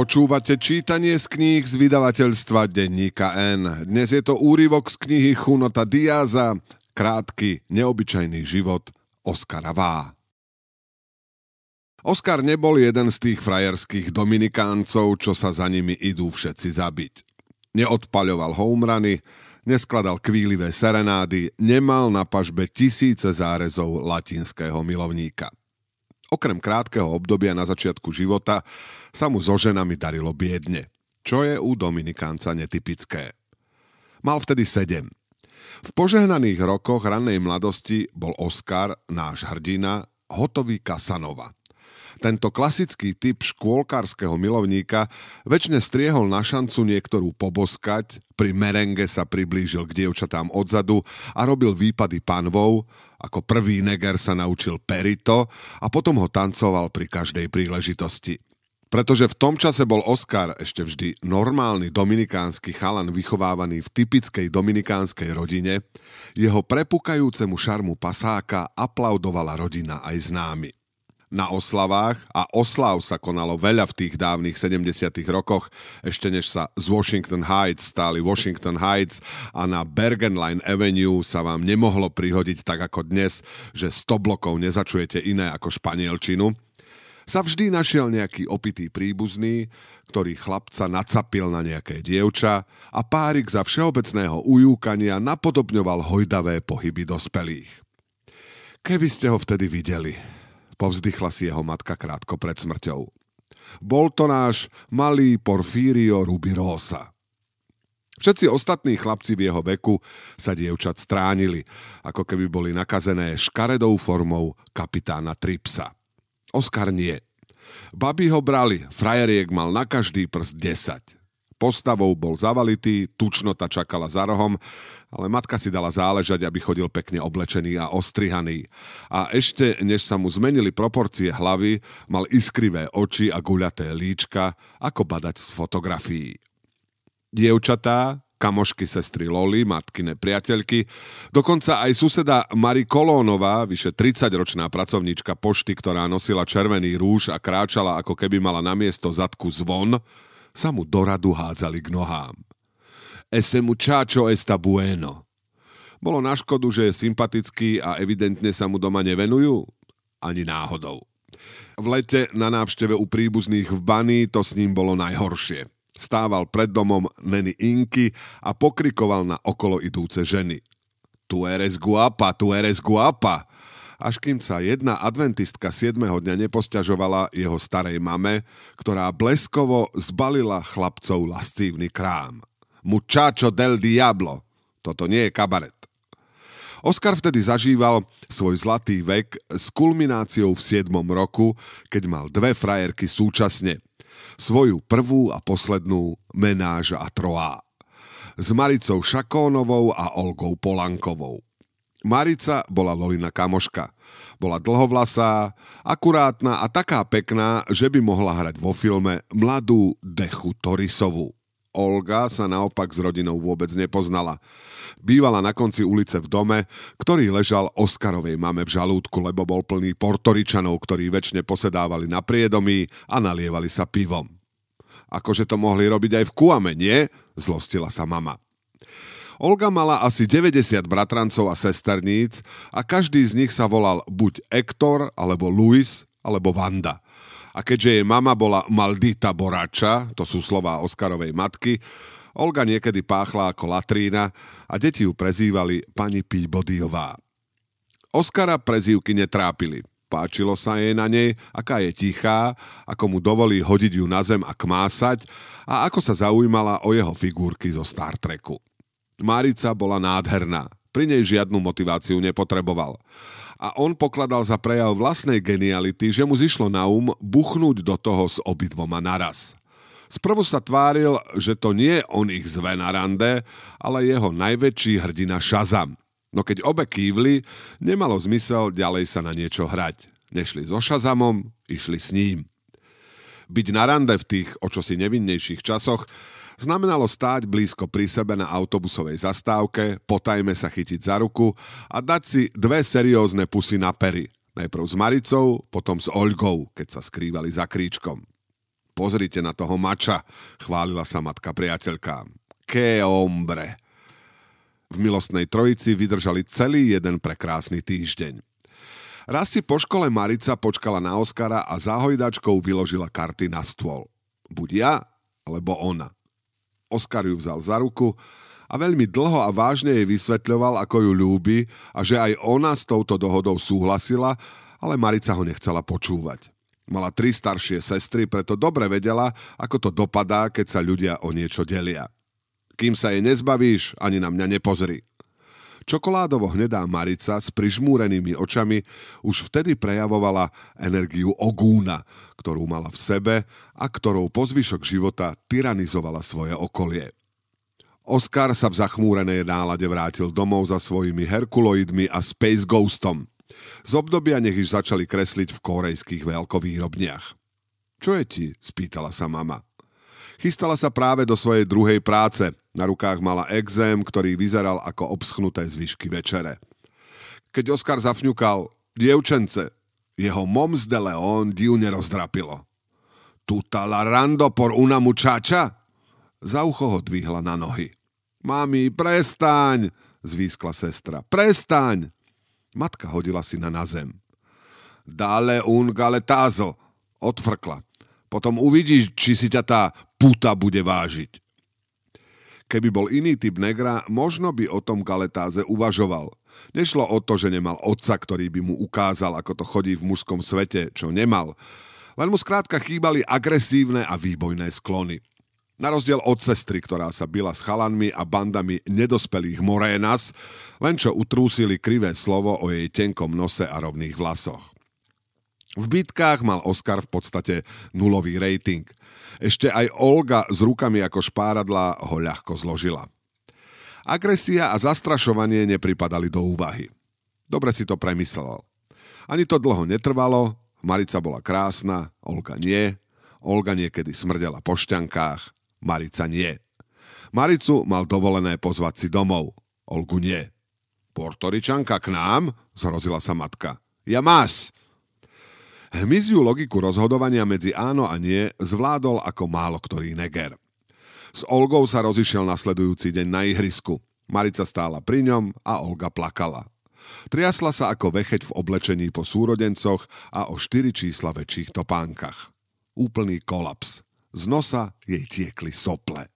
Počúvate čítanie z kníh z vydavateľstva Denníka N. Dnes je to úryvok z knihy Chunota Diaza, krátky, neobyčajný život Oskara Vá. Oskar nebol jeden z tých frajerských dominikáncov, čo sa za nimi idú všetci zabiť. Neodpaľoval homerany, neskladal kvílivé serenády, nemal na pažbe tisíce zárezov latinského milovníka. Okrem krátkeho obdobia na začiatku života sa mu so ženami darilo biedne, čo je u Dominikánca netypické. Mal vtedy sedem. V požehnaných rokoch rannej mladosti bol Oskar, náš hrdina, hotový Kasanova – tento klasický typ škôlkárskeho milovníka väčšine striehol na šancu niektorú poboskať, pri merenge sa priblížil k dievčatám odzadu a robil výpady panvou, ako prvý neger sa naučil perito a potom ho tancoval pri každej príležitosti. Pretože v tom čase bol Oscar ešte vždy normálny dominikánsky chalan vychovávaný v typickej dominikánskej rodine, jeho prepukajúcemu šarmu pasáka aplaudovala rodina aj známy na oslavách a oslav sa konalo veľa v tých dávnych 70 rokoch, ešte než sa z Washington Heights stáli Washington Heights a na Bergen Avenue sa vám nemohlo prihodiť tak ako dnes, že 100 blokov nezačujete iné ako španielčinu, sa vždy našiel nejaký opitý príbuzný, ktorý chlapca nacapil na nejaké dievča a párik za všeobecného ujúkania napodobňoval hojdavé pohyby dospelých. Keby ste ho vtedy videli, povzdychla si jeho matka krátko pred smrťou. Bol to náš malý Porfírio Rubirosa. Všetci ostatní chlapci v jeho veku sa dievčat stránili, ako keby boli nakazené škaredou formou kapitána Tripsa. Oskar nie. Babi ho brali, frajeriek mal na každý prst 10. Postavou bol zavalitý, tučnota čakala za rohom, ale matka si dala záležať, aby chodil pekne oblečený a ostrihaný. A ešte, než sa mu zmenili proporcie hlavy, mal iskrivé oči a guľaté líčka, ako badať z fotografií. Dievčatá, kamošky sestry Loli, matkine priateľky, dokonca aj suseda Mari Kolónová, vyše 30-ročná pracovníčka pošty, ktorá nosila červený rúž a kráčala ako keby mala na miesto zadku zvon, sa mu do radu hádzali k nohám. Ese muchacho está bueno. Bolo na škodu, že je sympatický a evidentne sa mu doma nevenujú? Ani náhodou. V lete na návšteve u príbuzných v Bani to s ním bolo najhoršie. Stával pred domom Neny Inky a pokrikoval na okolo idúce ženy. Tu eres guapa, tu eres guapa až kým sa jedna adventistka 7. dňa neposťažovala jeho starej mame, ktorá bleskovo zbalila chlapcov lascívny krám. Muchacho del diablo. Toto nie je kabaret. Oscar vtedy zažíval svoj zlatý vek s kulmináciou v 7. roku, keď mal dve frajerky súčasne. Svoju prvú a poslednú menáž a troá. S Maricou Šakónovou a Olgou Polankovou. Marica bola Lolina kamoška. Bola dlhovlasá, akurátna a taká pekná, že by mohla hrať vo filme mladú Dechu Torisovú. Olga sa naopak s rodinou vôbec nepoznala. Bývala na konci ulice v dome, ktorý ležal Oskarovej mame v žalúdku, lebo bol plný portoričanov, ktorí väčšine posedávali na priedomí a nalievali sa pivom. Akože to mohli robiť aj v Kuame, nie? Zlostila sa mama. Olga mala asi 90 bratrancov a sesterníc a každý z nich sa volal buď Ektor, alebo Luis, alebo Vanda. A keďže jej mama bola Maldita Borača, to sú slová Oskarovej matky, Olga niekedy páchla ako latrína a deti ju prezývali pani Píbodiová. Oskara prezývky netrápili. Páčilo sa jej na nej, aká je tichá, ako mu dovolí hodiť ju na zem a kmásať a ako sa zaujímala o jeho figurky zo Star Treku. Marica bola nádherná. Pri nej žiadnu motiváciu nepotreboval. A on pokladal za prejav vlastnej geniality, že mu zišlo na um buchnúť do toho s obidvoma naraz. Sprvu sa tváril, že to nie on ich zve na rande, ale jeho najväčší hrdina Shazam. No keď obe kývli, nemalo zmysel ďalej sa na niečo hrať. Nešli so Shazamom, išli s ním. Byť na rande v tých očosi nevinnejších časoch znamenalo stáť blízko pri sebe na autobusovej zastávke, potajme sa chytiť za ruku a dať si dve seriózne pusy na pery. Najprv s Maricou, potom s Olgou, keď sa skrývali za kríčkom. pozrite na toho mača, chválila sa matka priateľka. Que hombre. V milostnej trojici vydržali celý jeden prekrásny týždeň. Raz si po škole Marica počkala na Oskara a záhojdačkou vyložila karty na stôl. Buď ja, alebo ona. Oskar ju vzal za ruku a veľmi dlho a vážne jej vysvetľoval, ako ju ľúbi a že aj ona s touto dohodou súhlasila, ale Marica ho nechcela počúvať. Mala tri staršie sestry, preto dobre vedela, ako to dopadá, keď sa ľudia o niečo delia. Kým sa jej nezbavíš, ani na mňa nepozri. Čokoládovo hnedá Marica s prižmúrenými očami už vtedy prejavovala energiu ogúna, ktorú mala v sebe a ktorou po zvyšok života tyranizovala svoje okolie. Oscar sa v zachmúrenej nálade vrátil domov za svojimi Herkuloidmi a Space Ghostom. Z obdobia nech ich začali kresliť v korejských veľkovýrobniach. Čo je ti? spýtala sa mama. Chystala sa práve do svojej druhej práce. Na rukách mala exém, ktorý vyzeral ako obschnuté zvyšky večere. Keď Oskar zafňukal, dievčence, jeho moms de leon diu nerozdrapilo. Tuta la rando por una muchacha? Za ucho ho dvihla na nohy. Mami, prestaň, zvískla sestra. Prestaň! Matka hodila syna na zem. Dále un galetázo, odfrkla. Potom uvidíš, či si ťa tá puta bude vážiť. Keby bol iný typ negra, možno by o tom galetáze uvažoval. Nešlo o to, že nemal otca, ktorý by mu ukázal, ako to chodí v mužskom svete, čo nemal. Len mu skrátka chýbali agresívne a výbojné sklony. Na rozdiel od sestry, ktorá sa byla s chalanmi a bandami nedospelých morénas, len čo utrúsili krivé slovo o jej tenkom nose a rovných vlasoch. V bitkách mal Oscar v podstate nulový rating. Ešte aj Olga s rukami ako špáradla ho ľahko zložila. Agresia a zastrašovanie nepripadali do úvahy. Dobre si to premyslel. Ani to dlho netrvalo, Marica bola krásna, Olga nie, Olga niekedy smrdela po šťankách, Marica nie. Maricu mal dovolené pozvať si domov. Olgu nie. Portoričanka k nám? Zrozila sa matka. Ja más. Hmyziu logiku rozhodovania medzi áno a nie zvládol ako málo ktorý neger. S Olgou sa rozišiel nasledujúci deň na ihrisku. Marica stála pri ňom a Olga plakala. Triasla sa ako vecheť v oblečení po súrodencoch a o štyri čísla väčších topánkach. Úplný kolaps. Z nosa jej tiekli sople.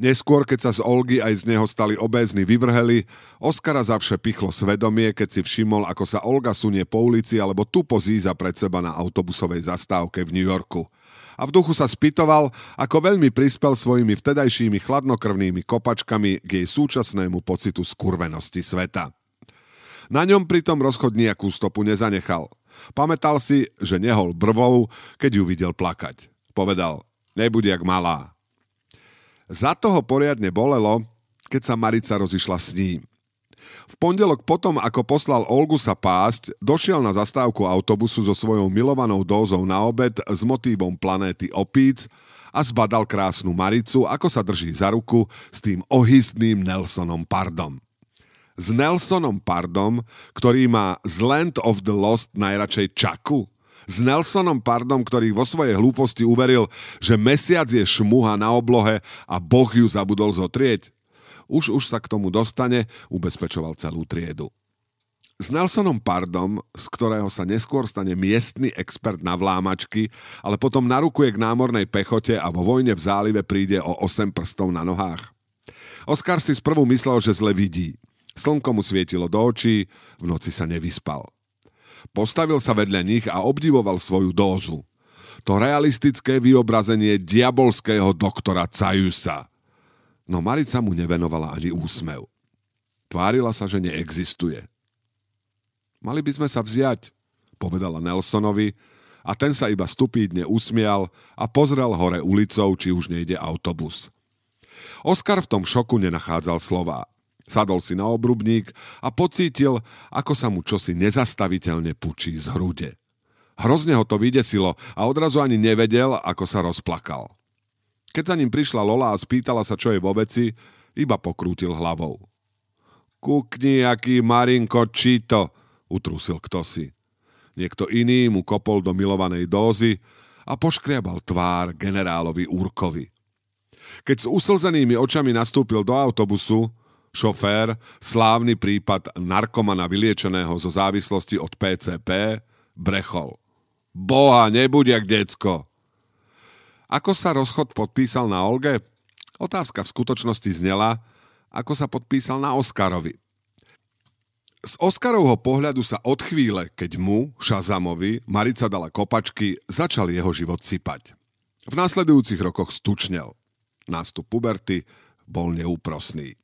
Neskôr, keď sa z Olgy aj z neho stali obézni vyvrheli, Oskara zavše pichlo svedomie, keď si všimol, ako sa Olga sunie po ulici alebo tu zíza pred seba na autobusovej zastávke v New Yorku. A v duchu sa spýtoval, ako veľmi prispel svojimi vtedajšími chladnokrvnými kopačkami k jej súčasnému pocitu skurvenosti sveta. Na ňom pritom rozchod nejakú stopu nezanechal. Pamätal si, že nehol brvou, keď ju videl plakať. Povedal, nebude jak malá. Za toho poriadne bolelo, keď sa Marica rozišla s ním. V pondelok potom, ako poslal Olgu sa pásť, došiel na zastávku autobusu so svojou milovanou dózou na obed s motívom planéty opíc a zbadal krásnu Maricu, ako sa drží za ruku s tým ohystným Nelsonom Pardom. S Nelsonom Pardom, ktorý má z Land of the Lost najradšej čaku – s Nelsonom Pardom, ktorý vo svojej hlúposti uveril, že mesiac je šmuha na oblohe a Boh ju zabudol zotrieť. Už už sa k tomu dostane, ubezpečoval celú triedu. S Nelsonom Pardom, z ktorého sa neskôr stane miestny expert na vlámačky, ale potom narukuje k námornej pechote a vo vojne v zálive príde o 8 prstov na nohách. Oskar si sprvu myslel, že zle vidí. Slnko mu svietilo do očí, v noci sa nevyspal. Postavil sa vedľa nich a obdivoval svoju dózu. To realistické vyobrazenie diabolského doktora Cajusa. No Marica mu nevenovala ani úsmev. Tvárila sa, že neexistuje. Mali by sme sa vziať, povedala Nelsonovi a ten sa iba stupídne usmial a pozrel hore ulicou, či už nejde autobus. Oskar v tom šoku nenachádzal slová. Sadol si na obrubník a pocítil, ako sa mu čosi nezastaviteľne pučí z hrude. Hrozne ho to vydesilo a odrazu ani nevedel, ako sa rozplakal. Keď za ním prišla Lola a spýtala sa, čo je vo veci, iba pokrútil hlavou. Kukni, aký Marinko Čito, utrúsil kto si. Niekto iný mu kopol do milovanej dózy a poškriabal tvár generálovi Úrkovi. Keď s uslzenými očami nastúpil do autobusu, šofér, slávny prípad narkomana vyliečeného zo závislosti od PCP, brechol. Boha, nebuď jak decko. Ako sa rozchod podpísal na Olge? Otázka v skutočnosti znela, ako sa podpísal na Oskarovi. Z Oskarovho pohľadu sa od chvíle, keď mu, Šazamovi, Marica dala kopačky, začal jeho život sypať. V následujúcich rokoch stučnel. Nástup puberty bol neúprosný.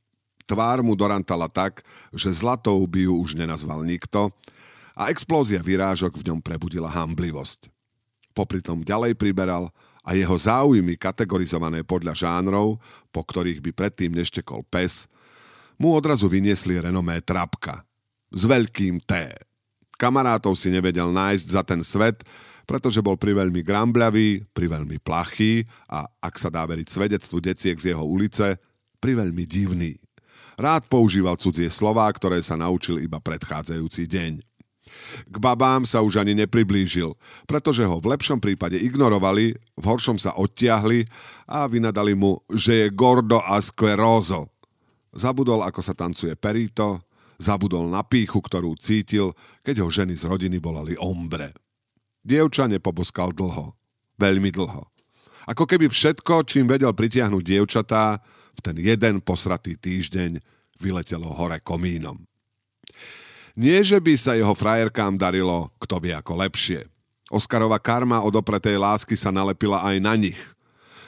Tvár mu dorantala tak, že zlatou by ju už nenazval nikto a explózia vyrážok v ňom prebudila hamblivosť. Popri tom ďalej priberal a jeho záujmy kategorizované podľa žánrov, po ktorých by predtým neštekol pes, mu odrazu vyniesli renomé Trapka – s veľkým T. Kamarátov si nevedel nájsť za ten svet, pretože bol priveľmi grambľavý, priveľmi plachý a, ak sa dá veriť svedectvu deciek z jeho ulice, priveľmi divný. Rád používal cudzie slová, ktoré sa naučil iba predchádzajúci deň. K babám sa už ani nepriblížil, pretože ho v lepšom prípade ignorovali, v horšom sa odtiahli a vynadali mu, že je gordo a skverózo. Zabudol, ako sa tancuje perito, Zabudol na píchu, ktorú cítil, keď ho ženy z rodiny volali ombre. Dievča nepoboskal dlho. Veľmi dlho. Ako keby všetko, čím vedel pritiahnuť dievčatá, v ten jeden posratý týždeň vyletelo hore komínom. Nie, že by sa jeho frajerkám darilo, kto vie ako lepšie. Oskarova karma od opretej lásky sa nalepila aj na nich –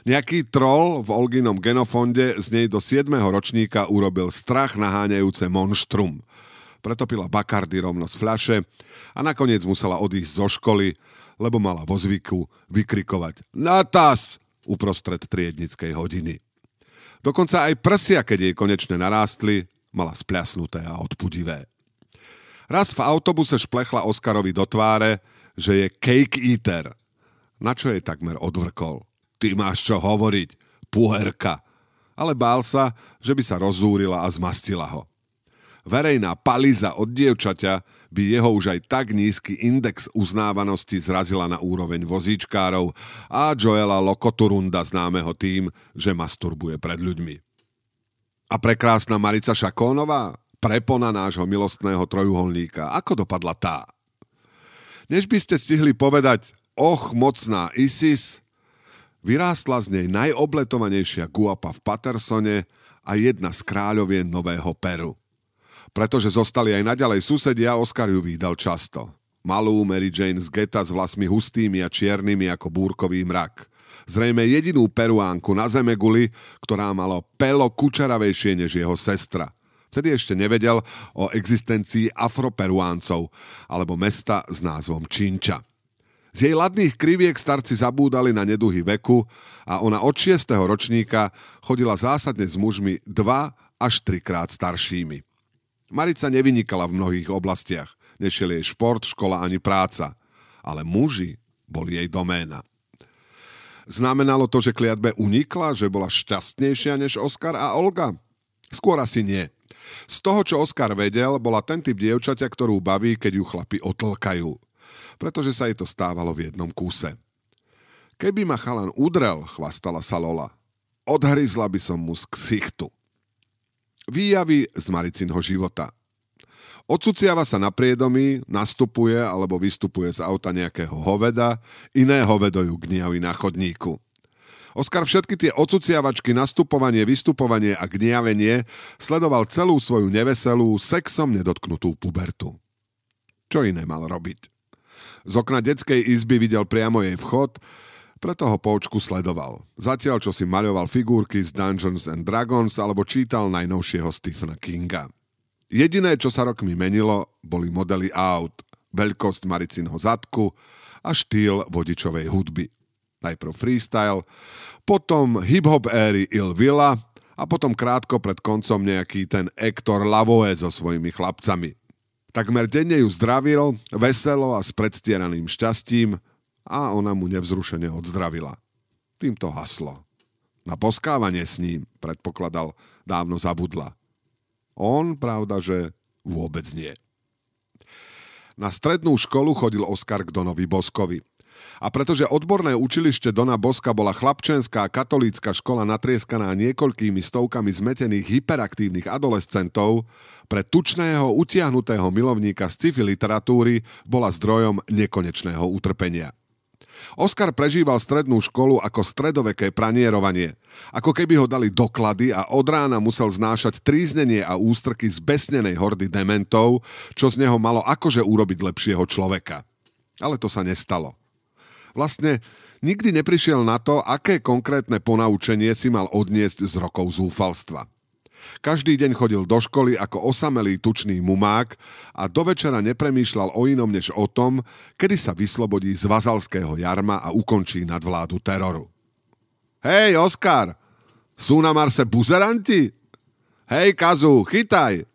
Nejaký troll v Olginom genofonde z nej do 7. ročníka urobil strach naháňajúce monštrum. Preto pila Bakardy rovno z fľaše a nakoniec musela odísť zo školy, lebo mala vo zvyku vykrikovať Natas! uprostred triednickej hodiny. Dokonca aj prsia, keď jej konečne narástli, mala spľasnuté a odpudivé. Raz v autobuse šplechla Oskarovi do tváre, že je cake eater, na čo jej takmer odvrkol. Ty máš čo hovoriť, puherka. Ale bál sa, že by sa rozúrila a zmastila ho. Verejná paliza od dievčaťa by jeho už aj tak nízky index uznávanosti zrazila na úroveň vozíčkárov a Joela Lokoturunda známeho tým, že masturbuje pred ľuďmi. A prekrásna Marica Šakónová, prepona nášho milostného trojuholníka, ako dopadla tá? Než by ste stihli povedať, och, mocná Isis, Vyrástla z nej najobletovanejšia guapa v Patersone a jedna z kráľovien Nového Peru. Pretože zostali aj naďalej susedia, Oscar ju vydal často. Malú Mary Jane z geta s vlasmi hustými a čiernymi ako búrkový mrak. Zrejme jedinú peruánku na zeme guli, ktorá malo pelo kučaravejšie než jeho sestra. Vtedy ešte nevedel o existencii afroperuáncov alebo mesta s názvom Činča. Z jej ladných kriviek starci zabúdali na neduhy veku a ona od 6. ročníka chodila zásadne s mužmi dva až trikrát staršími. Marica nevynikala v mnohých oblastiach. Nešiel jej šport, škola ani práca. Ale muži boli jej doména. Znamenalo to, že kliatbe unikla, že bola šťastnejšia než Oskar a Olga? Skôr asi nie. Z toho, čo Oskar vedel, bola ten typ dievčaťa, ktorú baví, keď ju chlapi otlkajú pretože sa jej to stávalo v jednom kúse. Keby ma chalan udrel, chvastala sa Lola, odhryzla by som mu z ksichtu. Výjavy z Maricinho života. Odsuciava sa na priedomí, nastupuje alebo vystupuje z auta nejakého hoveda, iné hovedo ju gniaví na chodníku. Oskar všetky tie odsuciavačky, nastupovanie, vystupovanie a gniavenie sledoval celú svoju neveselú, sexom nedotknutú pubertu. Čo iné mal robiť? Z okna detskej izby videl priamo jej vchod, preto ho po očku sledoval. Zatiaľ, čo si maľoval figurky z Dungeons and Dragons alebo čítal najnovšieho Stephena Kinga. Jediné, čo sa rokmi menilo, boli modely aut, veľkosť Maricinho zadku a štýl vodičovej hudby. Najprv freestyle, potom hip-hop éry Il Villa a potom krátko pred koncom nejaký ten Hector Lavoe so svojimi chlapcami. Takmer denne ju zdravil, veselo a s predstieraným šťastím a ona mu nevzrušene odzdravila. Tým to haslo. Na poskávanie s ním, predpokladal, dávno zabudla. On, pravda, že vôbec nie. Na strednú školu chodil Oskar k Donovi Boskovi. A pretože odborné učilište Dona Boska bola chlapčenská katolícka škola natrieskaná niekoľkými stovkami zmetených hyperaktívnych adolescentov, pre tučného, utiahnutého milovníka sci-fi literatúry bola zdrojom nekonečného utrpenia. Oskar prežíval strednú školu ako stredoveké pranierovanie. Ako keby ho dali doklady a od rána musel znášať tríznenie a ústrky z besnenej hordy dementov, čo z neho malo akože urobiť lepšieho človeka. Ale to sa nestalo. Vlastne nikdy neprišiel na to, aké konkrétne ponaučenie si mal odniesť z rokov zúfalstva. Každý deň chodil do školy ako osamelý tučný mumák a do večera nepremýšľal o inom než o tom, kedy sa vyslobodí z vazalského jarma a ukončí nadvládu teroru. Hej, Oskar, sú na Marse buzeranti? Hej, Kazu, chytaj!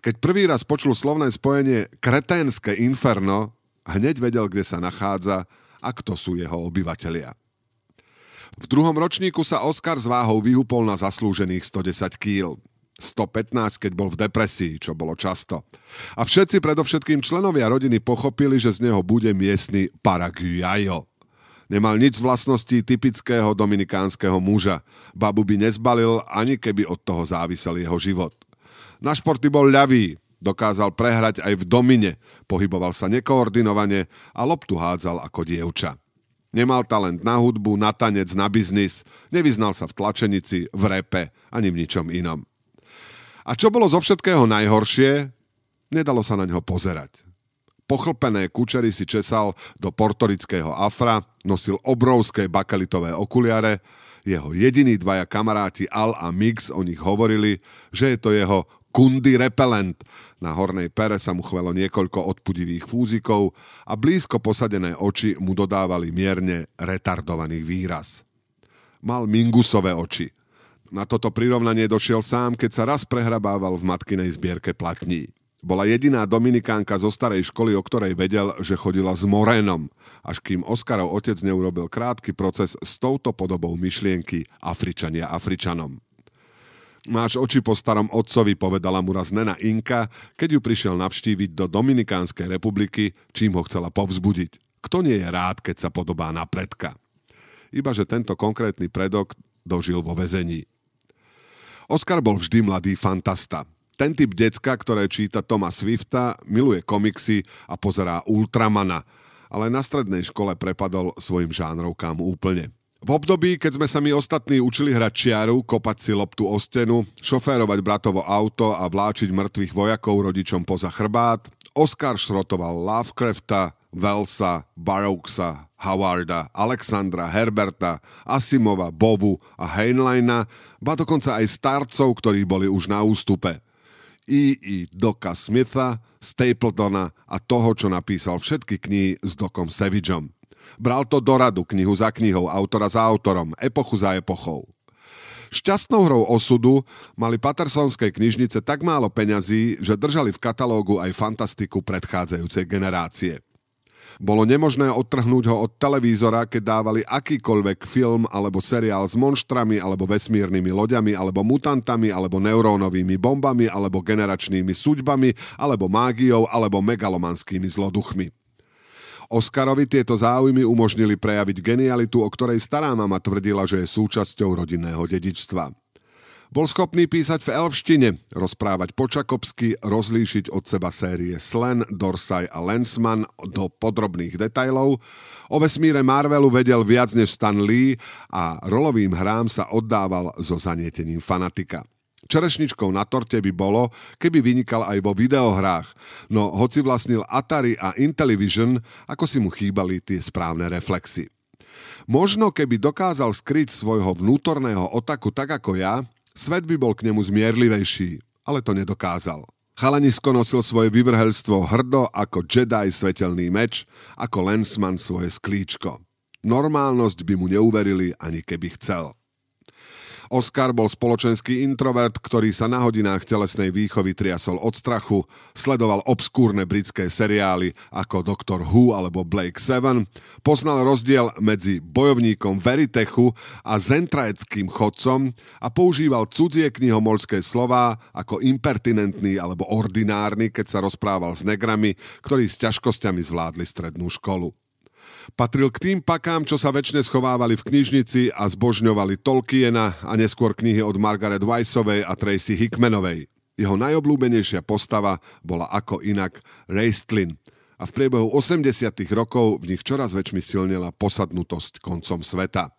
Keď prvý raz počul slovné spojenie kreténske inferno, hneď vedel, kde sa nachádza a kto sú jeho obyvatelia. V druhom ročníku sa Oscar s váhou vyhúpol na zaslúžených 110 kg. 115, keď bol v depresii, čo bolo často. A všetci, predovšetkým členovia rodiny, pochopili, že z neho bude miestny paraguayo. Nemal nič z vlastností typického dominikánskeho muža. Babu by nezbalil, ani keby od toho závisel jeho život. Na športy bol ľavý, Dokázal prehrať aj v domine, pohyboval sa nekoordinovane a loptu hádzal ako dievča. Nemal talent na hudbu, na tanec, na biznis, nevyznal sa v tlačenici, v repe ani v ničom inom. A čo bolo zo všetkého najhoršie, nedalo sa na ňo pozerať. Pochlpené kučery si česal do portorického afra, nosil obrovské bakalitové okuliare, jeho jediní dvaja kamaráti Al a Mix o nich hovorili, že je to jeho kundy repelent. Na hornej pere sa mu chvelo niekoľko odpudivých fúzikov a blízko posadené oči mu dodávali mierne retardovaný výraz. Mal mingusové oči. Na toto prirovnanie došiel sám, keď sa raz prehrabával v matkinej zbierke platní. Bola jediná dominikánka zo starej školy, o ktorej vedel, že chodila s Morénom, až kým Oskarov otec neurobil krátky proces s touto podobou myšlienky Afričania Afričanom. Máš oči po starom otcovi, povedala mu raz Nena Inka, keď ju prišiel navštíviť do Dominikánskej republiky, čím ho chcela povzbudiť. Kto nie je rád, keď sa podobá na predka? Iba, že tento konkrétny predok dožil vo vezení. Oscar bol vždy mladý fantasta. Ten typ decka, ktoré číta Toma Swifta, miluje komiksy a pozerá Ultramana, ale na strednej škole prepadol svojim žánrovkám úplne. V období, keď sme sa my ostatní učili hrať čiaru, kopať si loptu o stenu, šoférovať bratovo auto a vláčiť mŕtvych vojakov rodičom poza chrbát, Oscar šrotoval Lovecrafta, Wellsa, Barrouksa, Howarda, Alexandra, Herberta, Asimova, Bobu a Heinleina, ba dokonca aj starcov, ktorí boli už na ústupe. I. I. Doka Smitha, Stapletona a toho, čo napísal všetky knihy s Dokom Savageom. Bral to do radu knihu za knihou, autora za autorom, epochu za epochou. Šťastnou hrou osudu mali patersonské knižnice tak málo peňazí, že držali v katalógu aj fantastiku predchádzajúcej generácie. Bolo nemožné odtrhnúť ho od televízora, keď dávali akýkoľvek film alebo seriál s monštrami alebo vesmírnymi loďami alebo mutantami alebo neurónovými bombami alebo generačnými súďbami alebo mágiou alebo megalomanskými zloduchmi. Oskarovi tieto záujmy umožnili prejaviť genialitu, o ktorej stará mama tvrdila, že je súčasťou rodinného dedičstva. Bol schopný písať v elfštine, rozprávať počakopsky, rozlíšiť od seba série Slen, Dorsaj a Lensman do podrobných detajlov. O vesmíre Marvelu vedel viac než Stan Lee a rolovým hrám sa oddával so zanietením fanatika. Čerešničkou na torte by bolo, keby vynikal aj vo videohrách, no hoci vlastnil Atari a Intellivision, ako si mu chýbali tie správne reflexy. Možno keby dokázal skryť svojho vnútorného otaku tak ako ja, svet by bol k nemu zmierlivejší, ale to nedokázal. Chalanisko nosil svoje vyvrhelstvo hrdo ako Jedi svetelný meč, ako Lensman svoje sklíčko. Normálnosť by mu neuverili ani keby chcel. Oscar bol spoločenský introvert, ktorý sa na hodinách telesnej výchovy triasol od strachu, sledoval obskúrne britské seriály ako Doctor Who alebo Blake Seven, poznal rozdiel medzi bojovníkom Veritechu a zentraeckým chodcom a používal cudzie knihomolské slová ako impertinentný alebo ordinárny, keď sa rozprával s negrami, ktorí s ťažkosťami zvládli strednú školu. Patril k tým pakám, čo sa väčšine schovávali v knižnici a zbožňovali Tolkiena a neskôr knihy od Margaret Weissovej a Tracy Hickmanovej. Jeho najobľúbenejšia postava bola ako inak Raistlin a v priebehu 80 rokov v nich čoraz väčšmi silnila posadnutosť koncom sveta.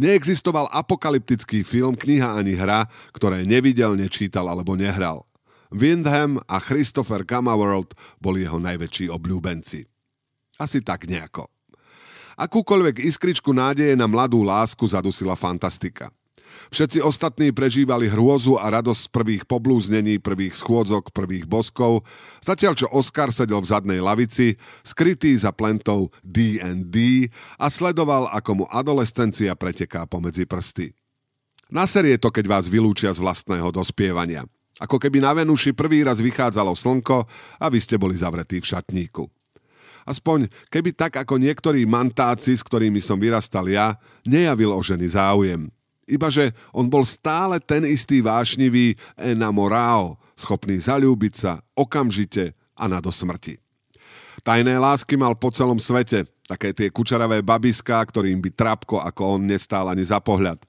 Neexistoval apokalyptický film, kniha ani hra, ktoré nevidel, nečítal alebo nehral. Windham a Christopher World boli jeho najväčší obľúbenci. Asi tak nejako. Akúkoľvek iskričku nádeje na mladú lásku zadusila fantastika. Všetci ostatní prežívali hrôzu a radosť z prvých poblúznení, prvých schôdzok, prvých boskov, zatiaľ čo Oscar sedel v zadnej lavici, skrytý za plentou D&D a sledoval, ako mu adolescencia preteká pomedzi prsty. Na série to, keď vás vylúčia z vlastného dospievania. Ako keby na Venuši prvý raz vychádzalo slnko a vy ste boli zavretí v šatníku. Aspoň keby tak ako niektorí mantáci, s ktorými som vyrastal ja, nejavil o ženy záujem. Ibaže on bol stále ten istý vášnivý enamorao, schopný zalúbiť sa okamžite a na do smrti. Tajné lásky mal po celom svete, také tie kučaravé babiská, ktorým by trapko ako on nestál ani za pohľad.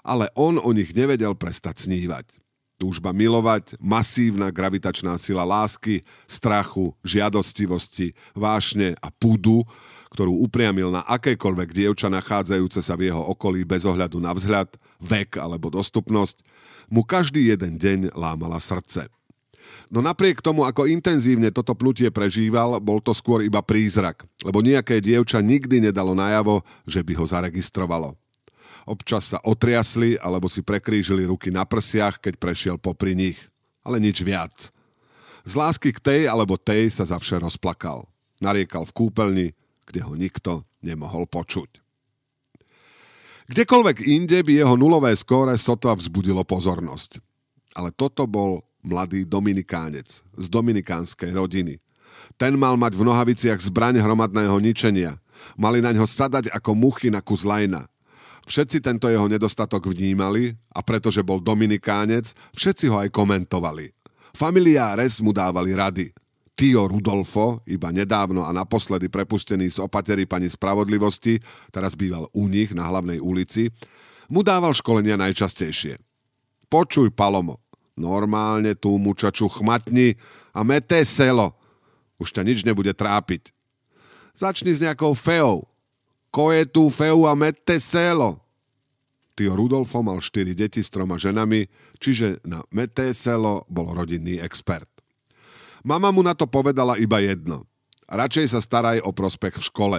Ale on o nich nevedel prestať snívať. Túžba milovať, masívna gravitačná sila lásky, strachu, žiadostivosti, vášne a pudu, ktorú upriamil na akékoľvek dievča nachádzajúce sa v jeho okolí bez ohľadu na vzhľad, vek alebo dostupnosť, mu každý jeden deň lámala srdce. No napriek tomu, ako intenzívne toto pnutie prežíval, bol to skôr iba prízrak, lebo nejaké dievča nikdy nedalo najavo, že by ho zaregistrovalo. Občas sa otriasli alebo si prekrížili ruky na prsiach, keď prešiel popri nich. Ale nič viac. Z lásky k tej alebo tej sa zavše rozplakal. Nariekal v kúpeľni, kde ho nikto nemohol počuť. Kdekoľvek inde by jeho nulové skóre sotva vzbudilo pozornosť. Ale toto bol mladý dominikánec z dominikánskej rodiny. Ten mal mať v nohaviciach zbraň hromadného ničenia. Mali na ňo sadať ako muchy na kus lajna. Všetci tento jeho nedostatok vnímali a pretože bol dominikánec, všetci ho aj komentovali. Familiáres mu dávali rady. Tio Rudolfo, iba nedávno a naposledy prepustený z opatery pani Spravodlivosti, teraz býval u nich na hlavnej ulici, mu dával školenia najčastejšie. Počuj, Palomo, normálne tú mučaču chmatni a mete selo. Už ťa nič nebude trápiť. Začni s nejakou feou, Koje tu feu a mette selo. Tio Rudolfo mal štyri deti s troma ženami, čiže na mette selo bol rodinný expert. Mama mu na to povedala iba jedno. Radšej sa staraj o prospech v škole.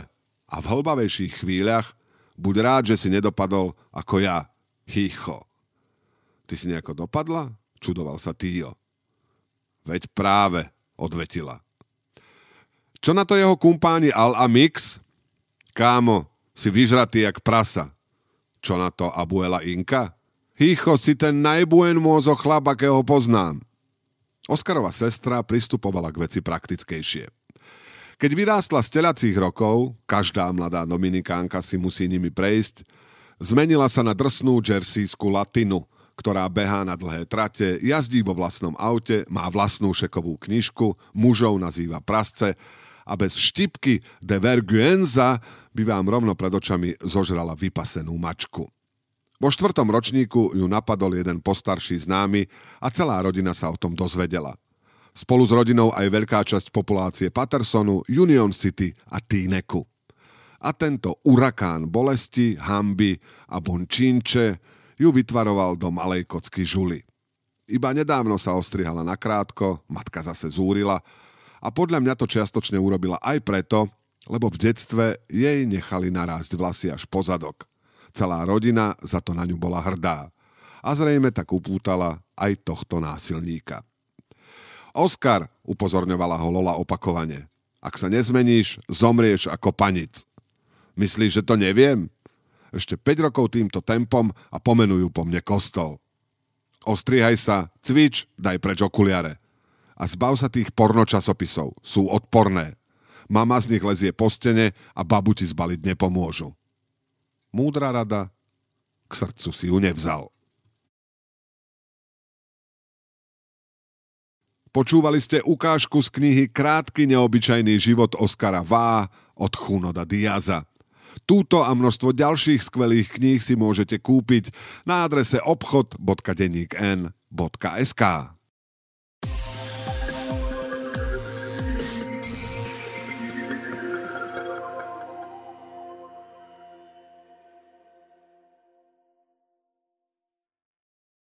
A v hlbavejších chvíľach buď rád, že si nedopadol ako ja. Hýcho. Ty si nejako dopadla? Čudoval sa Tio. Veď práve, odvetila. Čo na to jeho kumpáni Al a Mix? Kámo, si vyžratý jak prasa. Čo na to Abuela Inka? Hýcho, si ten najbuen môzo chlap, akého poznám. Oskarova sestra pristupovala k veci praktickejšie. Keď vyrástla z telacích rokov, každá mladá dominikánka si musí nimi prejsť, zmenila sa na drsnú džersísku latinu, ktorá behá na dlhé trate, jazdí vo vlastnom aute, má vlastnú šekovú knižku, mužov nazýva prasce a bez štipky de Verguenza by vám rovno pred očami zožrala vypasenú mačku. Vo štvrtom ročníku ju napadol jeden postarší známy a celá rodina sa o tom dozvedela. Spolu s rodinou aj veľká časť populácie Patersonu, Union City a Týneku. A tento urakán bolesti, hamby a bončínče ju vytvaroval do malej kocky žuly. Iba nedávno sa ostrihala nakrátko, matka zase zúrila a podľa mňa to čiastočne urobila aj preto, lebo v detstve jej nechali narásť vlasy až pozadok. Celá rodina za to na ňu bola hrdá. A zrejme tak upútala aj tohto násilníka. Oskar, upozorňovala ho Lola opakovane. Ak sa nezmeníš, zomrieš ako panic. Myslíš, že to neviem? Ešte 5 rokov týmto tempom a pomenujú po mne kostol. Ostrihaj sa, cvič, daj preč okuliare. A zbav sa tých pornočasopisov. Sú odporné. Mama z nich lezie po stene a babu ti zbaliť nepomôžu. Múdra rada, k srdcu si ju nevzal. Počúvali ste ukážku z knihy Krátky neobyčajný život Oskara Vá od Chunoda Diaza. Túto a množstvo ďalších skvelých kníh si môžete kúpiť na adrese obchod.denníkn.sk.